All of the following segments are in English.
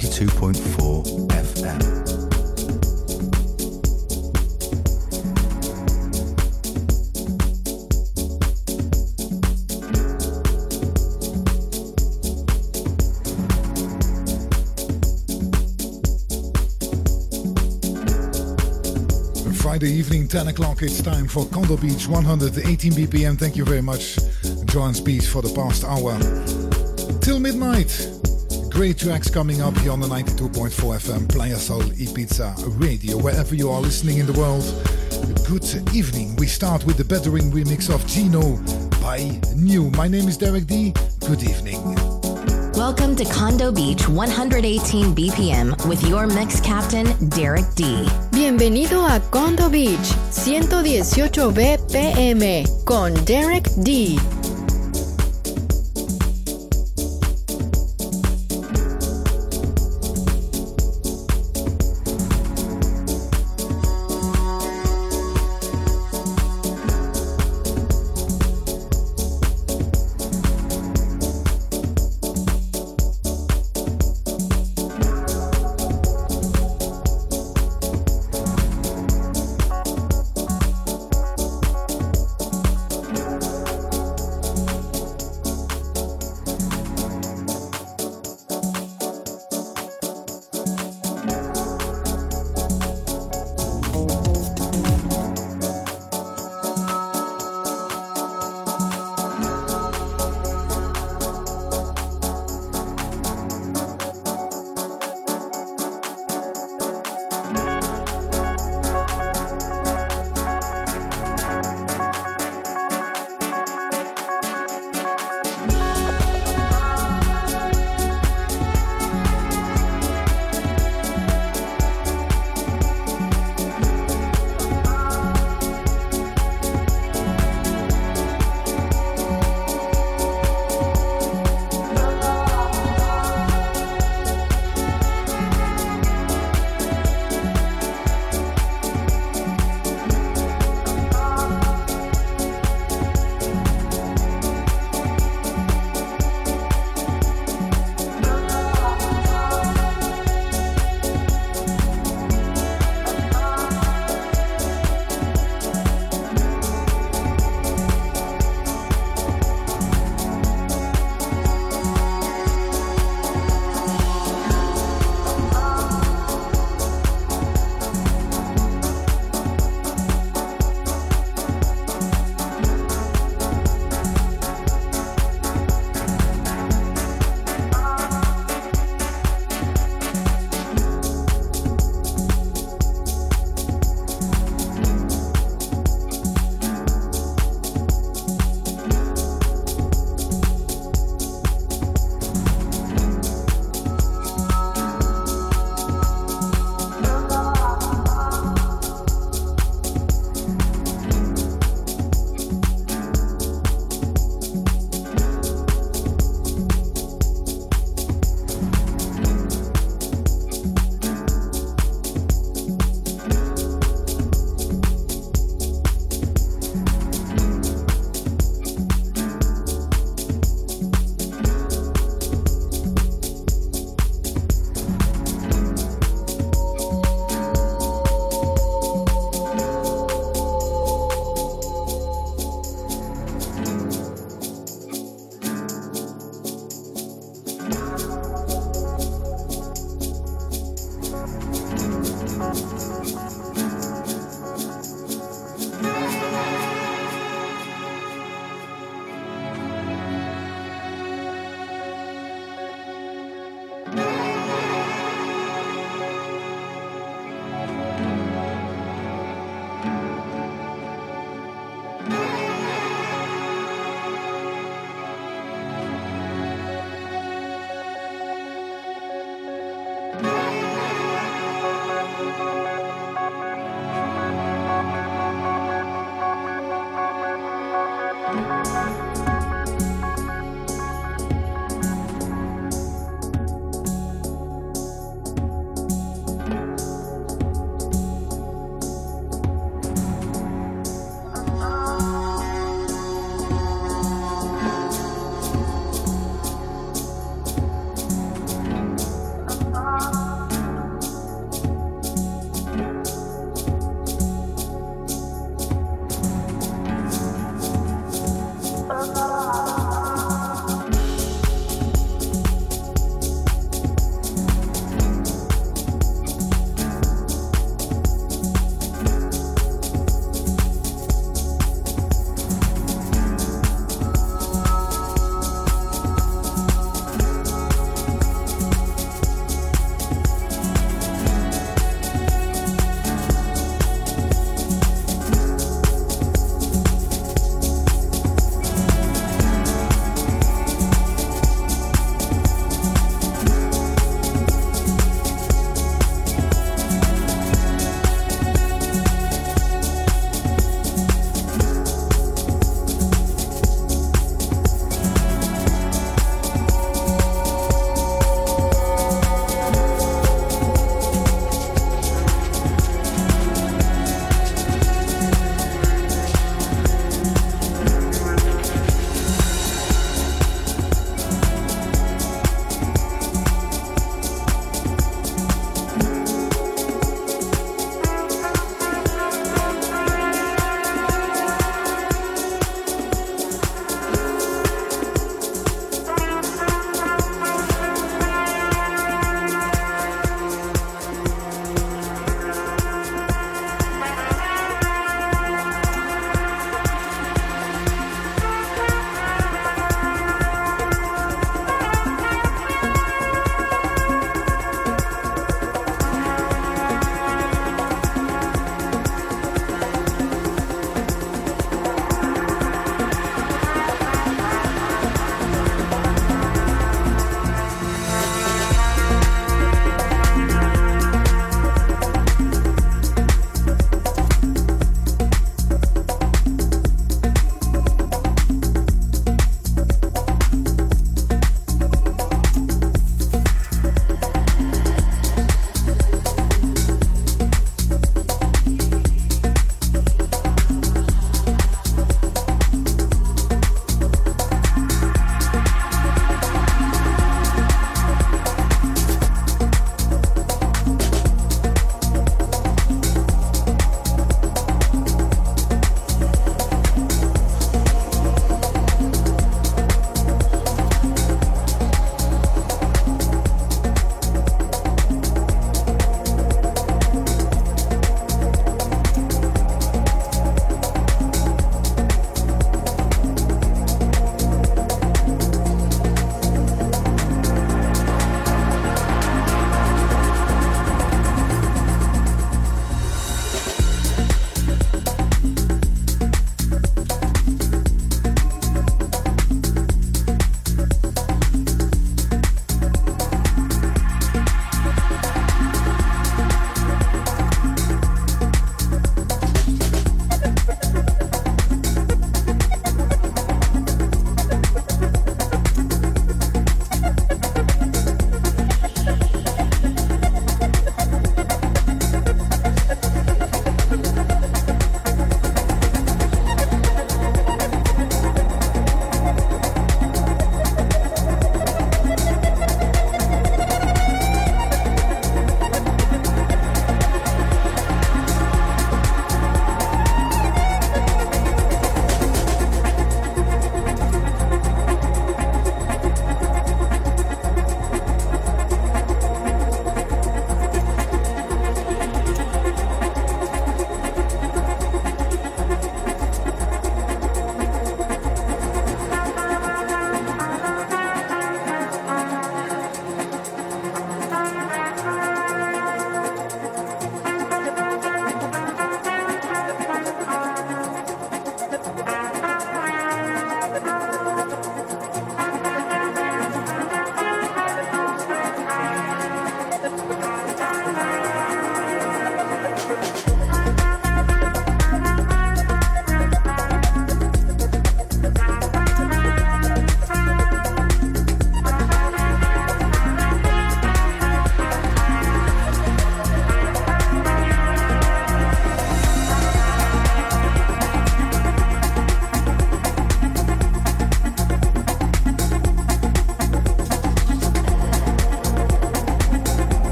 92.4 FM. Friday evening, 10 o'clock. It's time for Condo Beach 118 BPM. Thank you very much, Joan Speech, for the past hour. Till midnight. Great tracks coming up here on the 92.4 FM, Playa Sol Ibiza Radio, wherever you are listening in the world. Good evening. We start with the Bettering remix of Gino by New. My name is Derek D. Good evening. Welcome to Condo Beach 118 BPM with your mix captain, Derek D. Bienvenido a Condo Beach 118 BPM con Derek D.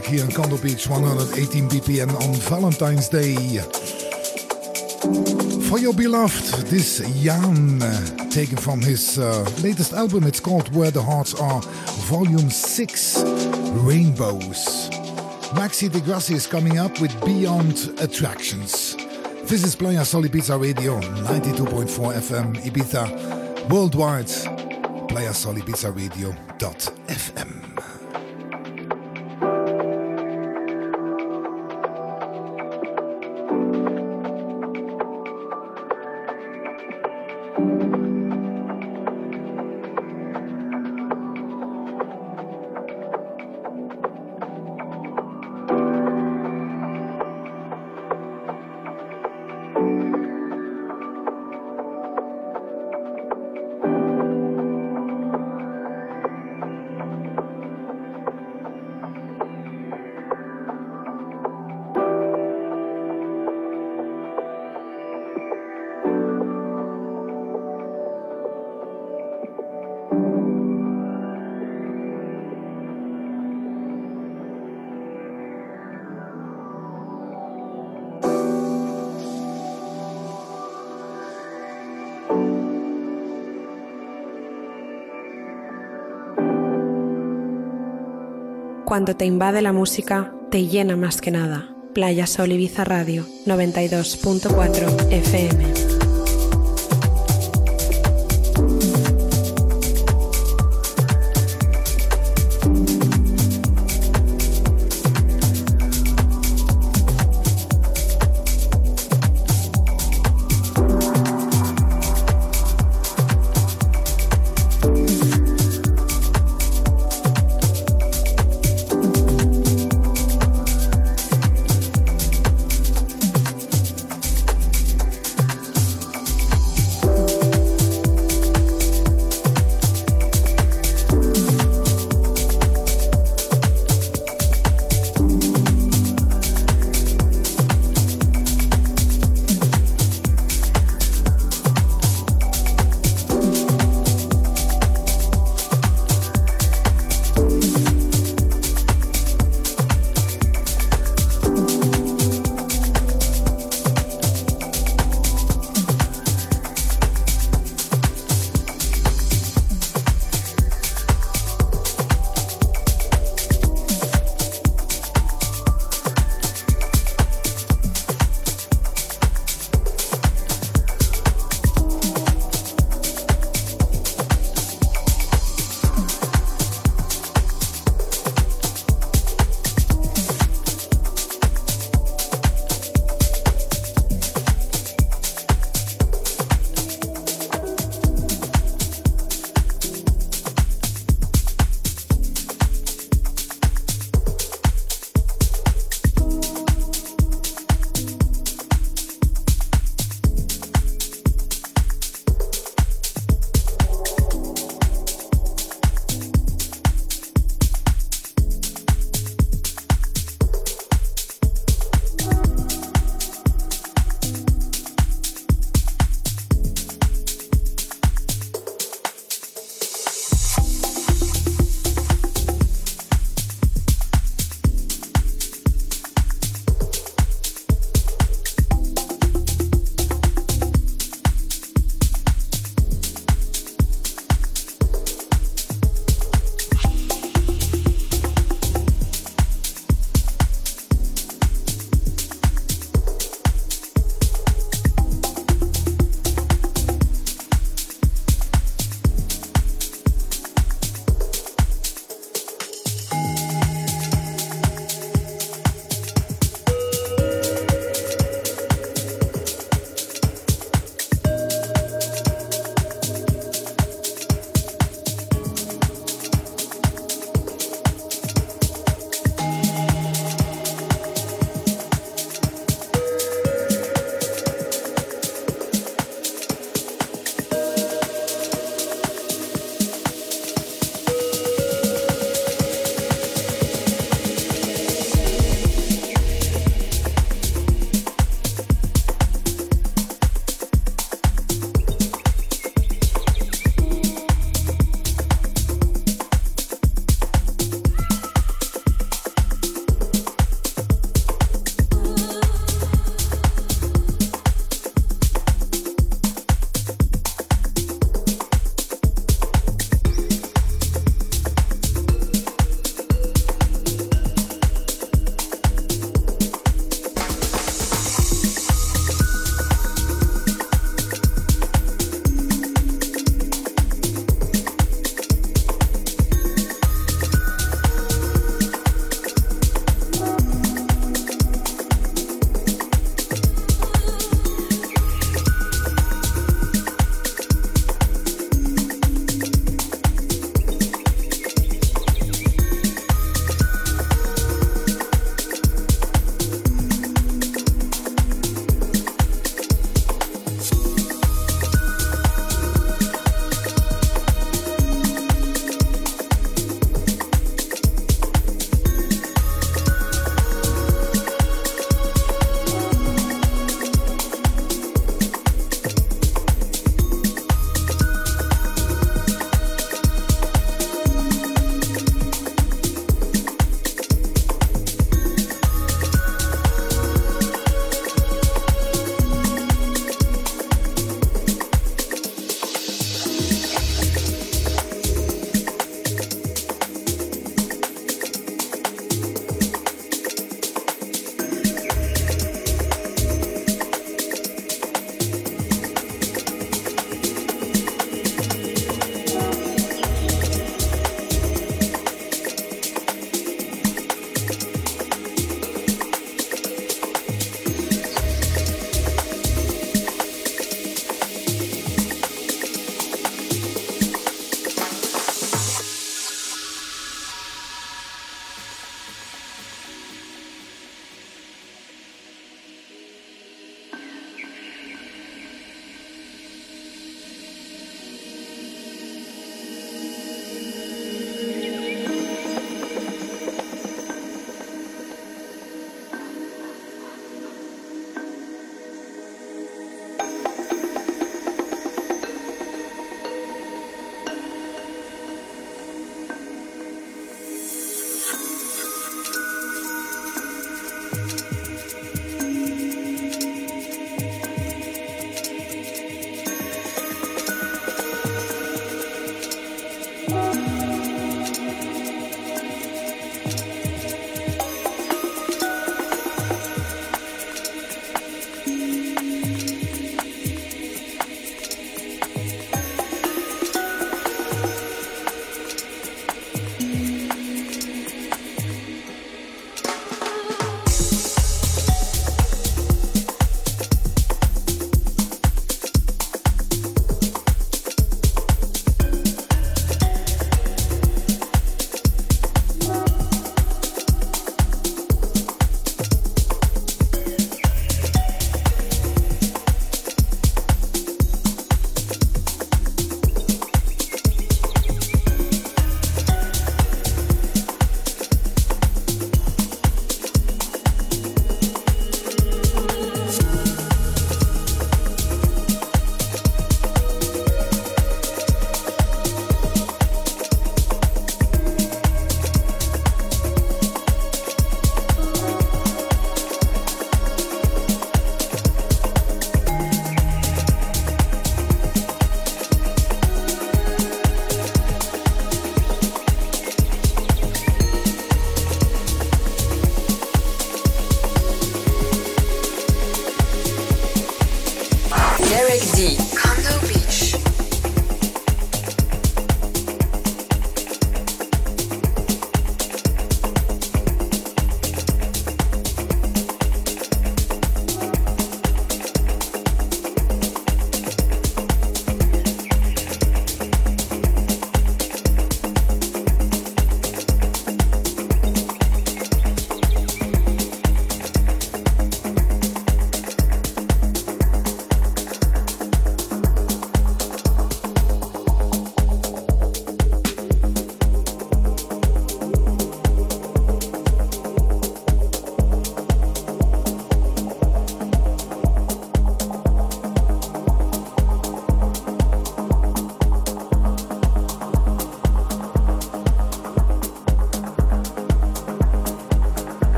track here in Condo Beach, 118 BPM on Valentine's Day. For your beloved, this Jan, taken from his uh, latest album. It's called Where the Hearts Are, Volume 6, Rainbows. Maxi De Grassi is coming up with Beyond Attractions. This is Playa Sol Ibiza Radio, 92.4 FM Ibiza, worldwide, playasolibiza Cuando te invade la música, te llena más que nada. Playa Sol Ibiza Radio 92.4 FM.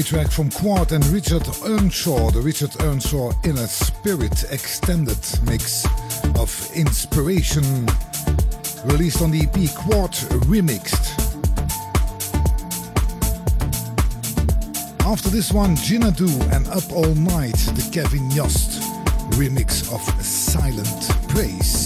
Great track from Quad and Richard Earnshaw, the Richard Earnshaw Inner Spirit extended mix of Inspiration, released on the EP Quad Remixed. After this one, Jinadu and Up All Night, the Kevin Yost remix of Silent Praise.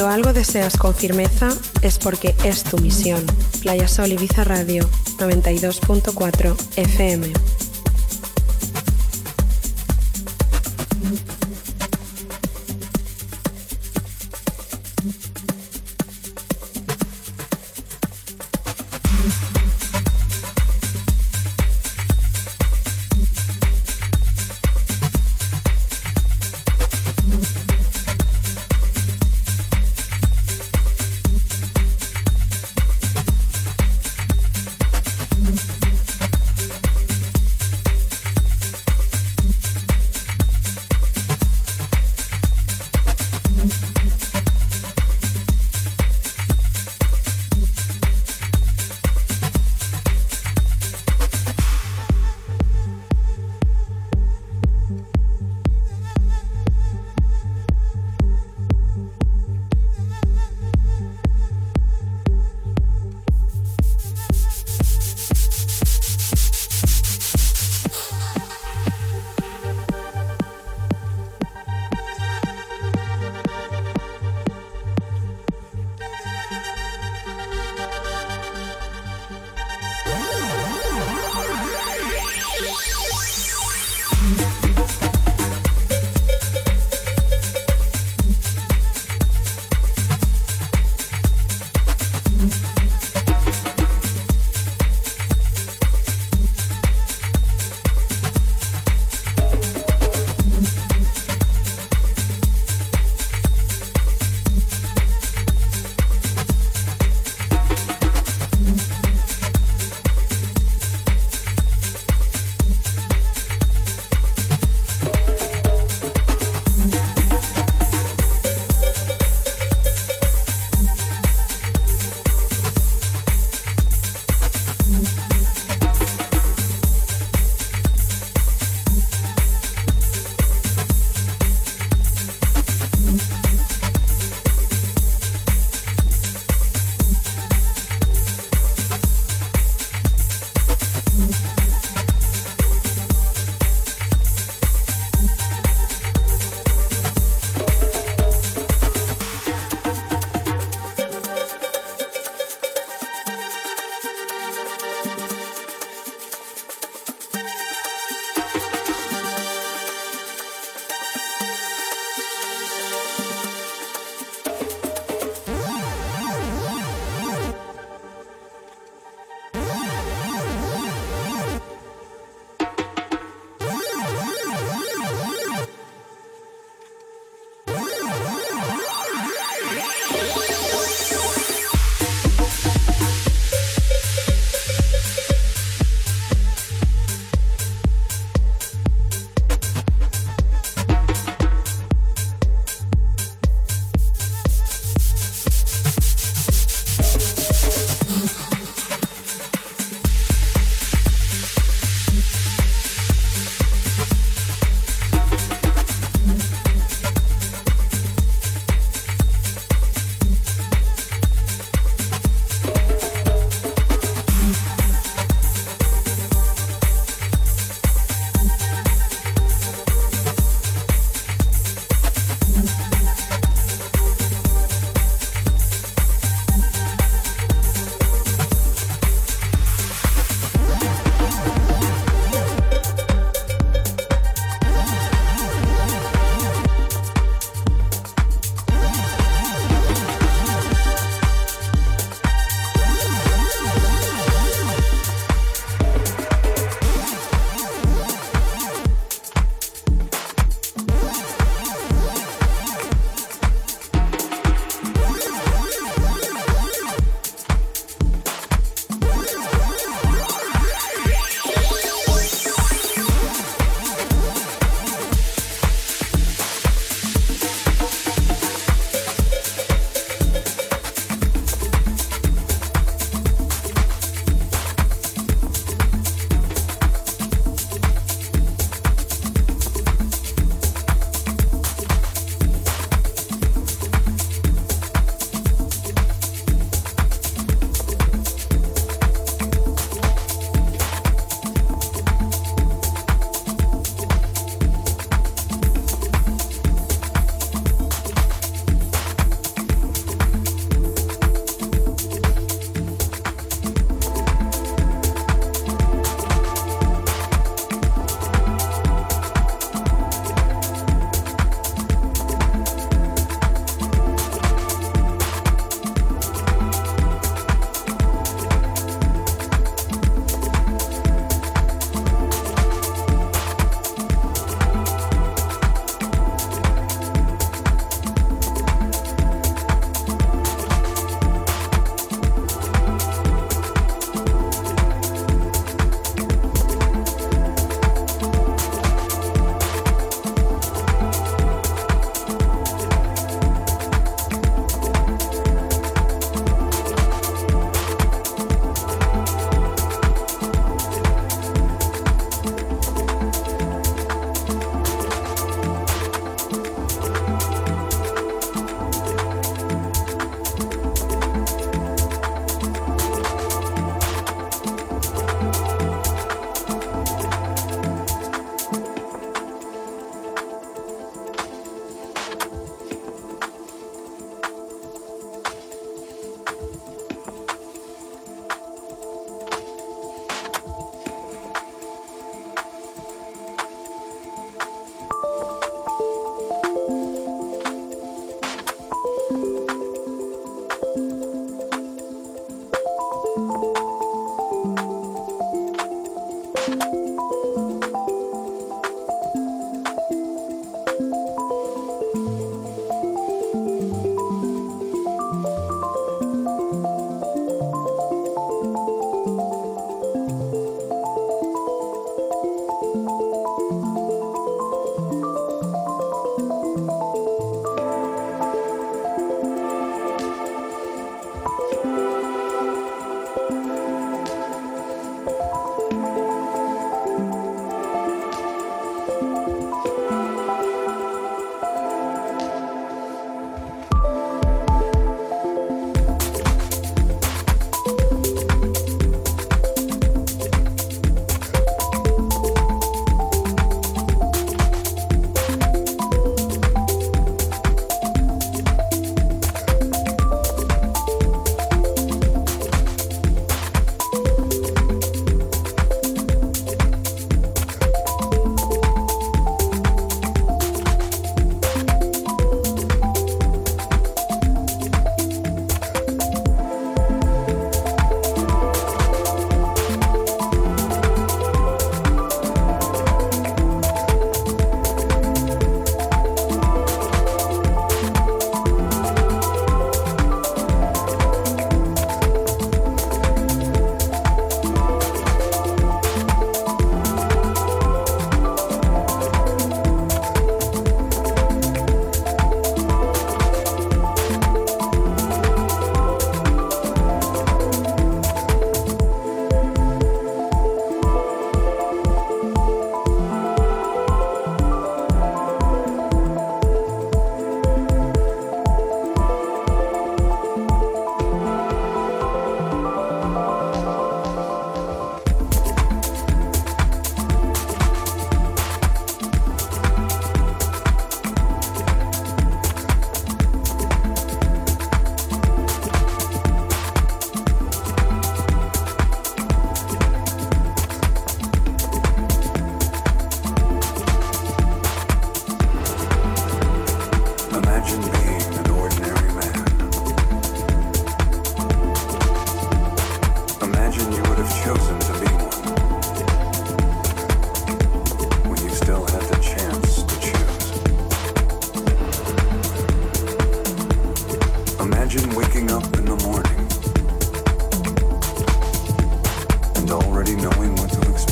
Cuando algo deseas con firmeza es porque es tu misión. Playa Sol Ibiza Radio 92.4 FM.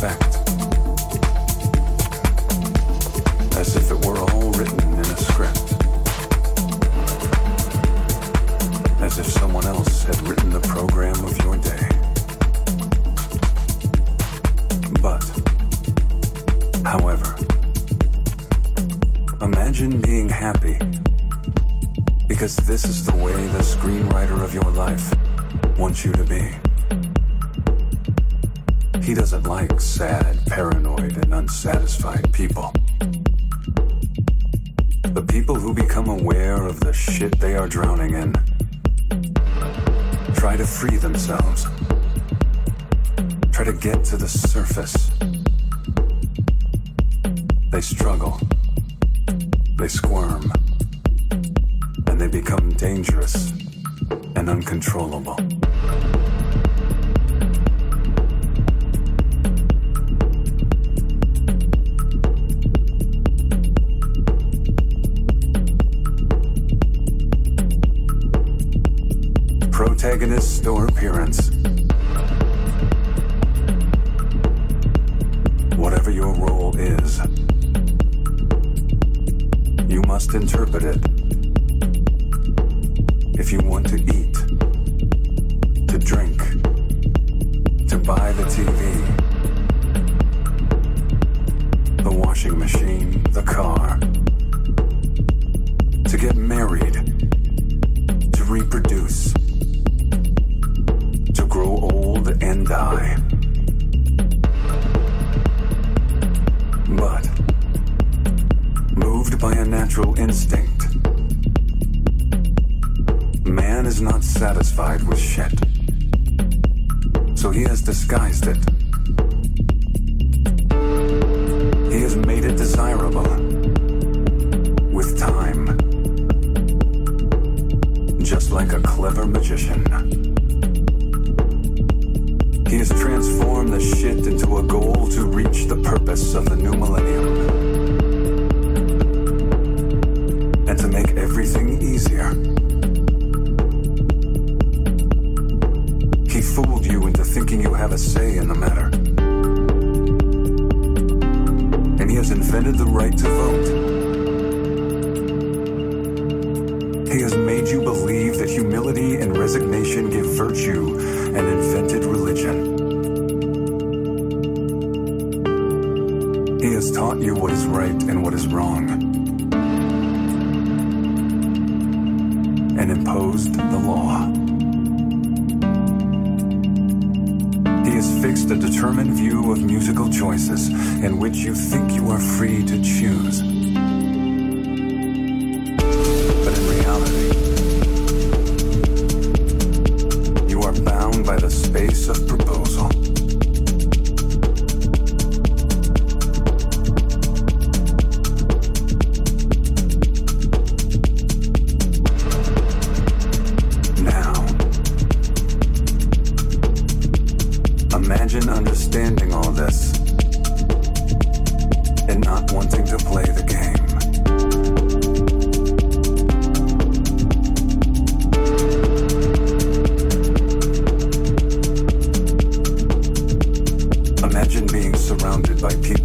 Back. unsatisfied people. The people who become aware of the shit they are drowning in try to free themselves, try to get to the surface. by people.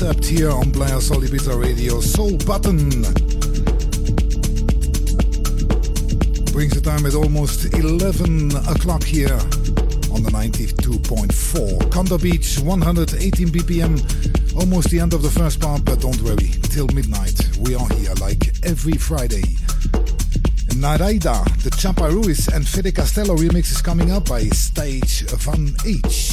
Concept here on Playa Sol Radio, Soul Button. Brings the time at almost 11 o'clock here on the 92.4. Condo Beach, 118 BPM. Almost the end of the first part, but don't worry, till midnight. We are here like every Friday. Naraida, the Chapa Ruiz and Fede Castello remix is coming up by Stage Van H.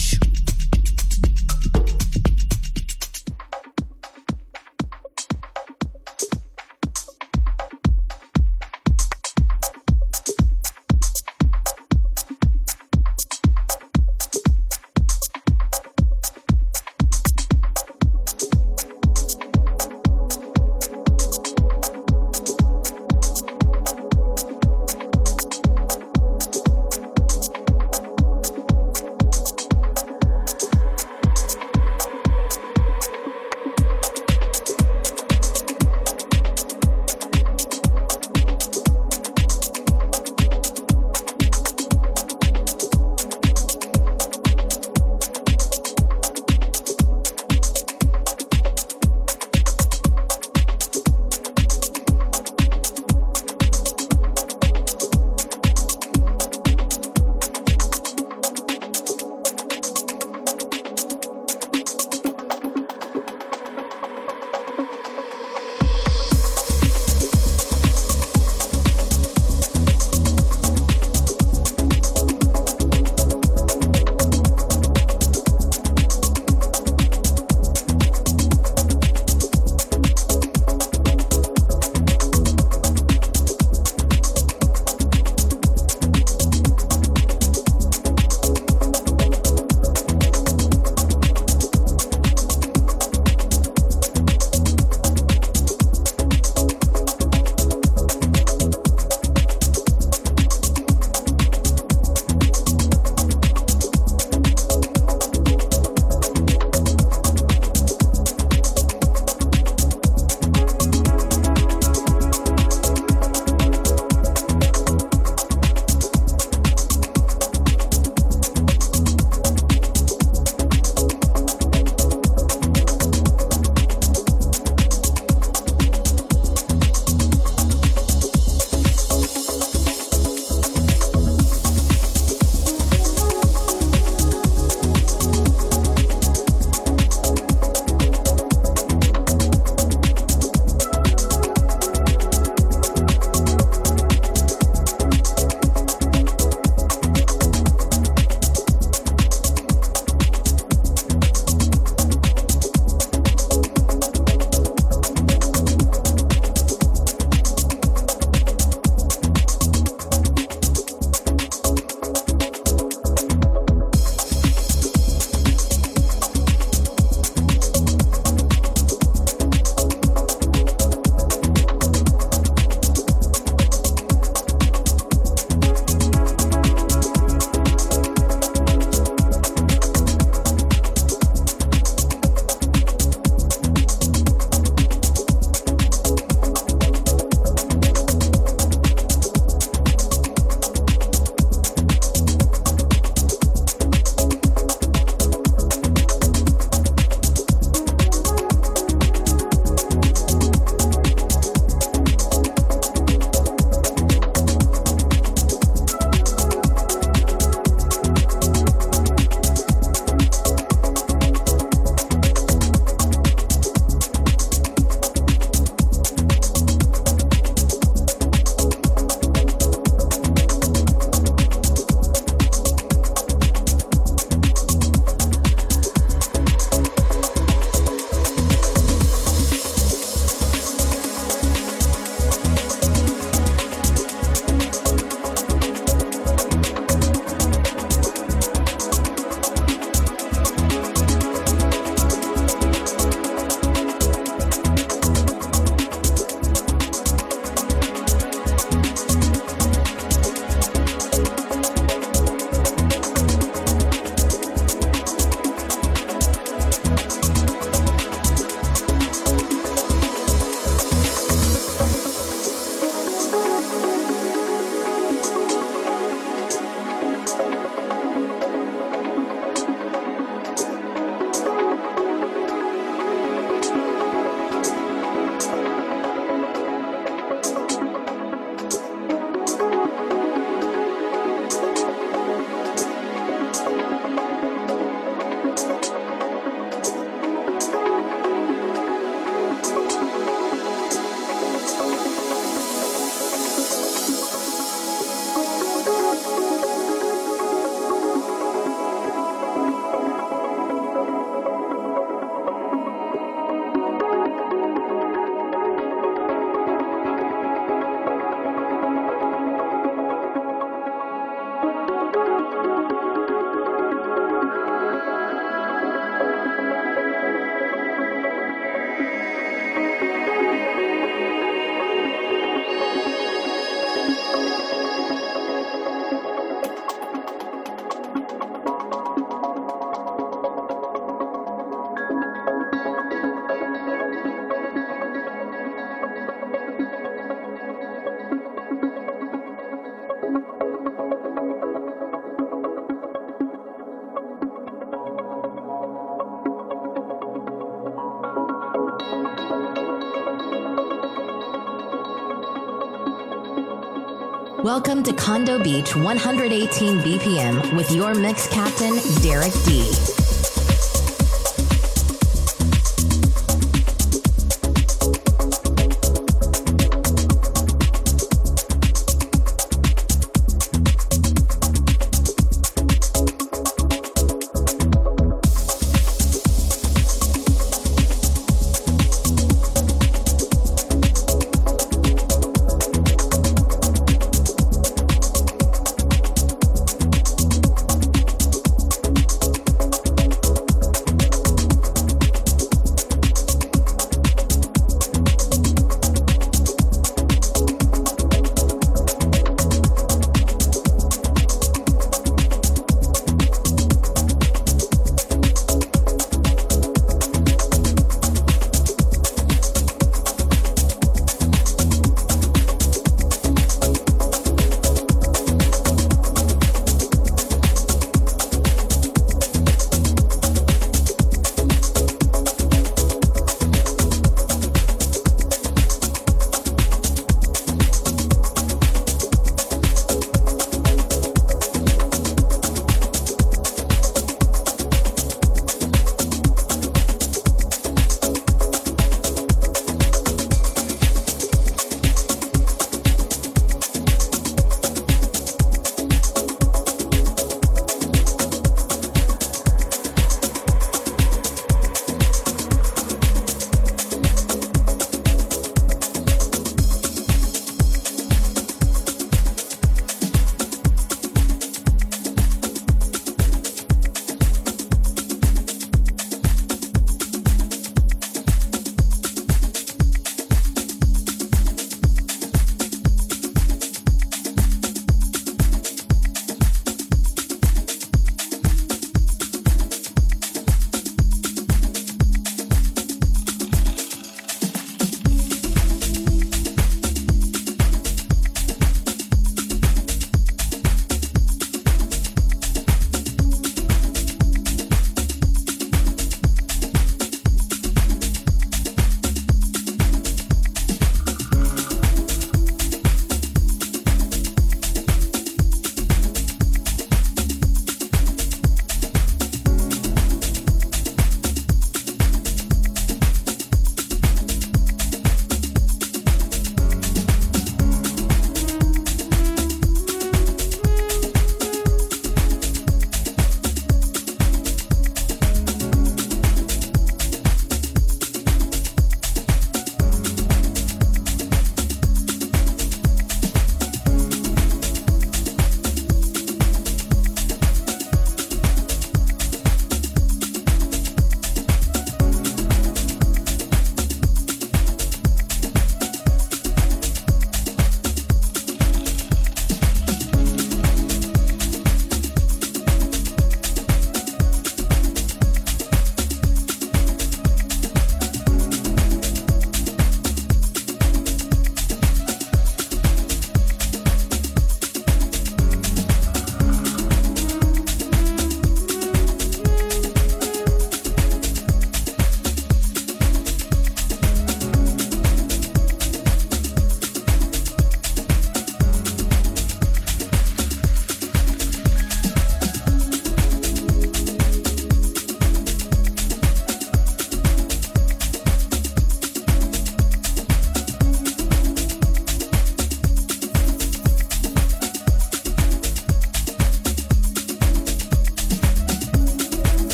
Welcome to Condo Beach 118 BPM with your mix captain, Derek D.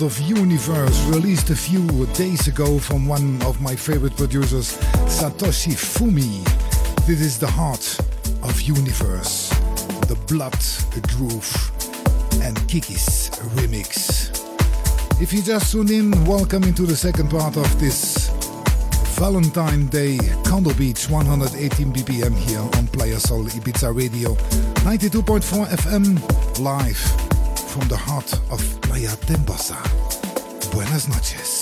Of Universe, released a few days ago from one of my favorite producers, Satoshi Fumi. This is The Heart of Universe, the Blood the Groove, and Kiki's remix. If you just tuned in, welcome into the second part of this Valentine Day Condo Beach 118 BPM here on Playa Sol Ibiza Radio 92.4 FM live from the heart of Playa Buenas noches.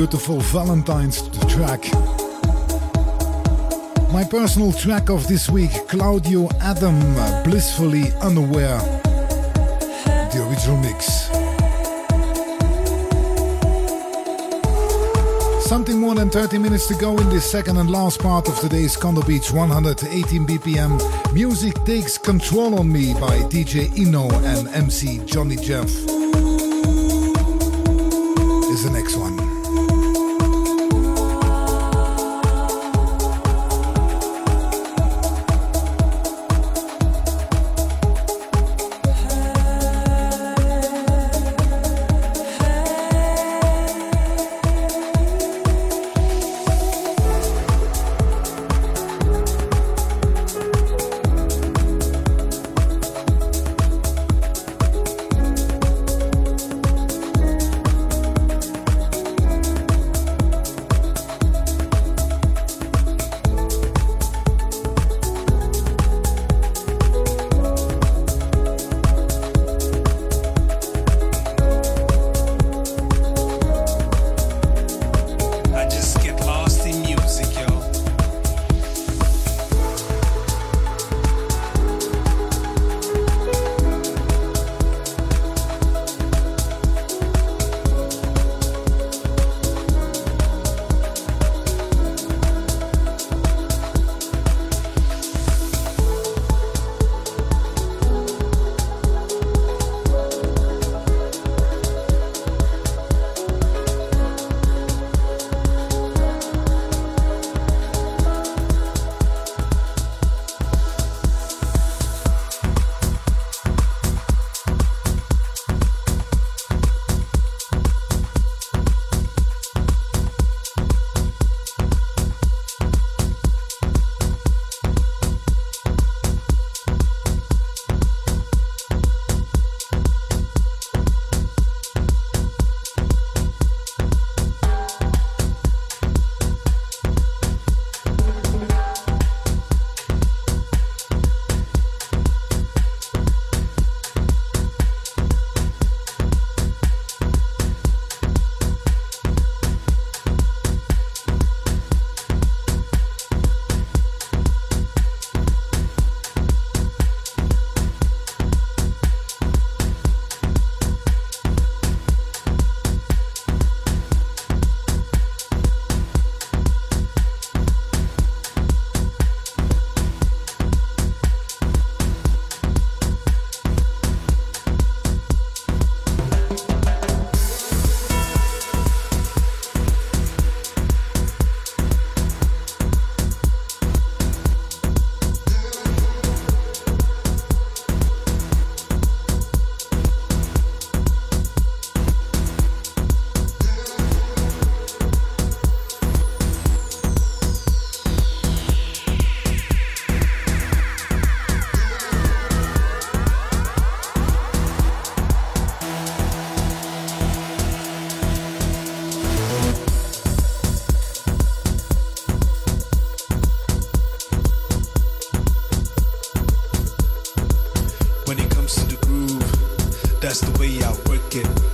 Wonderful Valentine's track. My personal track of this week, Claudio Adam, Blissfully Unaware, the original mix. Something more than 30 minutes to go in this second and last part of today's Condo Beach 118 BPM. Music Takes Control on Me by DJ Ino and MC Johnny Jeff. That's the way I work it.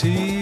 see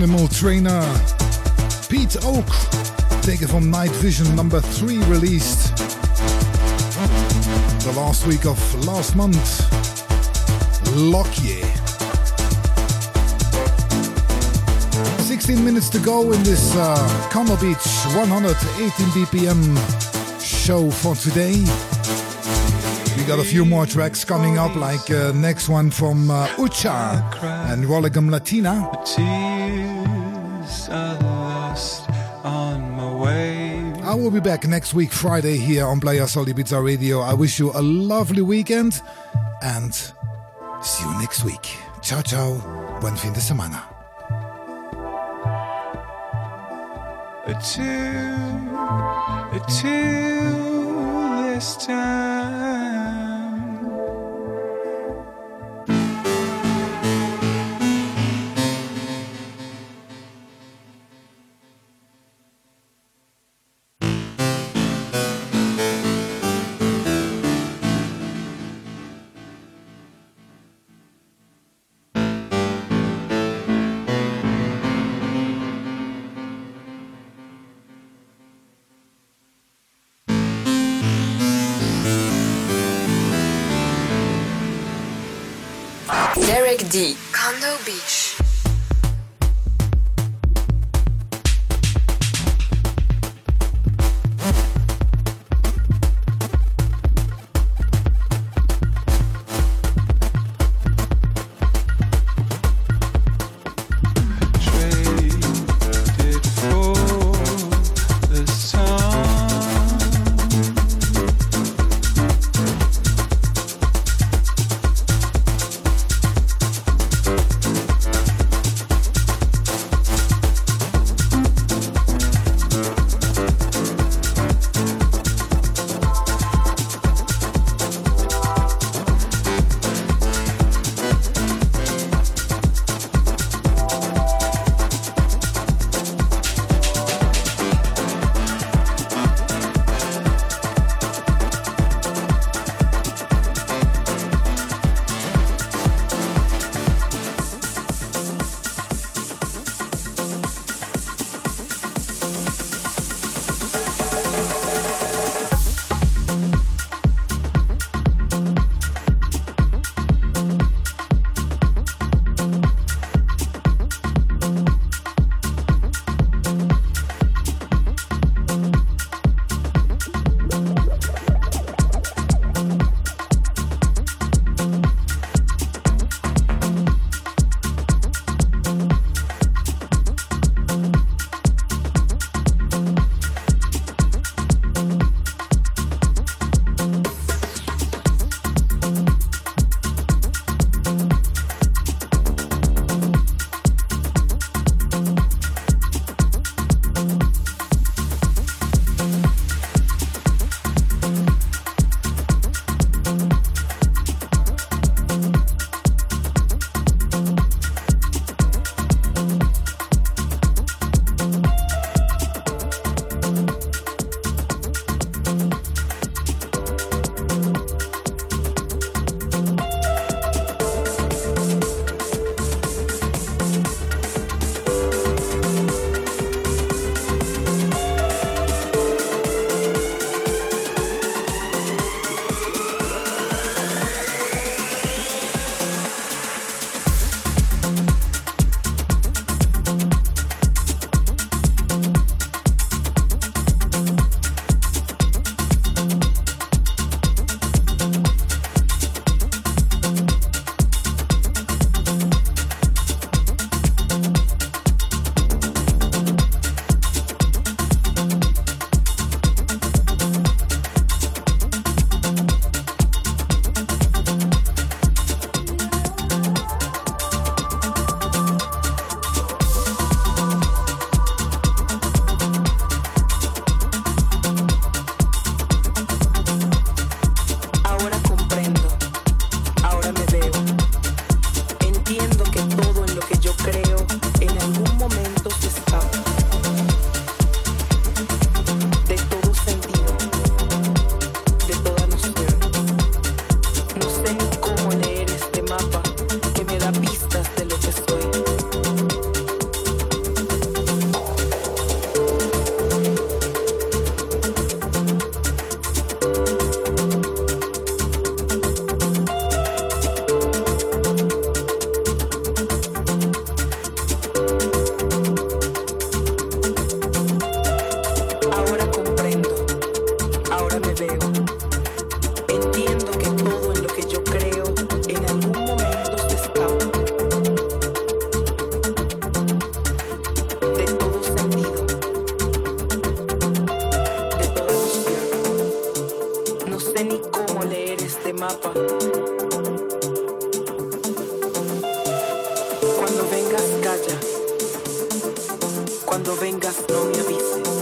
Animal Trainer Pete Oak, taken from Night Vision number 3 released the last week of last month. Lockyer. 16 minutes to go in this uh, Beach 118 BPM show for today. We got a few more tracks coming up, like uh, next one from uh, Ucha and Rolligum Latina. I will be back next week, Friday, here on Playa Sol Ibiza Radio. I wish you a lovely weekend and see you next week. Ciao, ciao. Buen fin de semana. D. este mapa. Cuando vengas, calla. Cuando vengas, no me avises.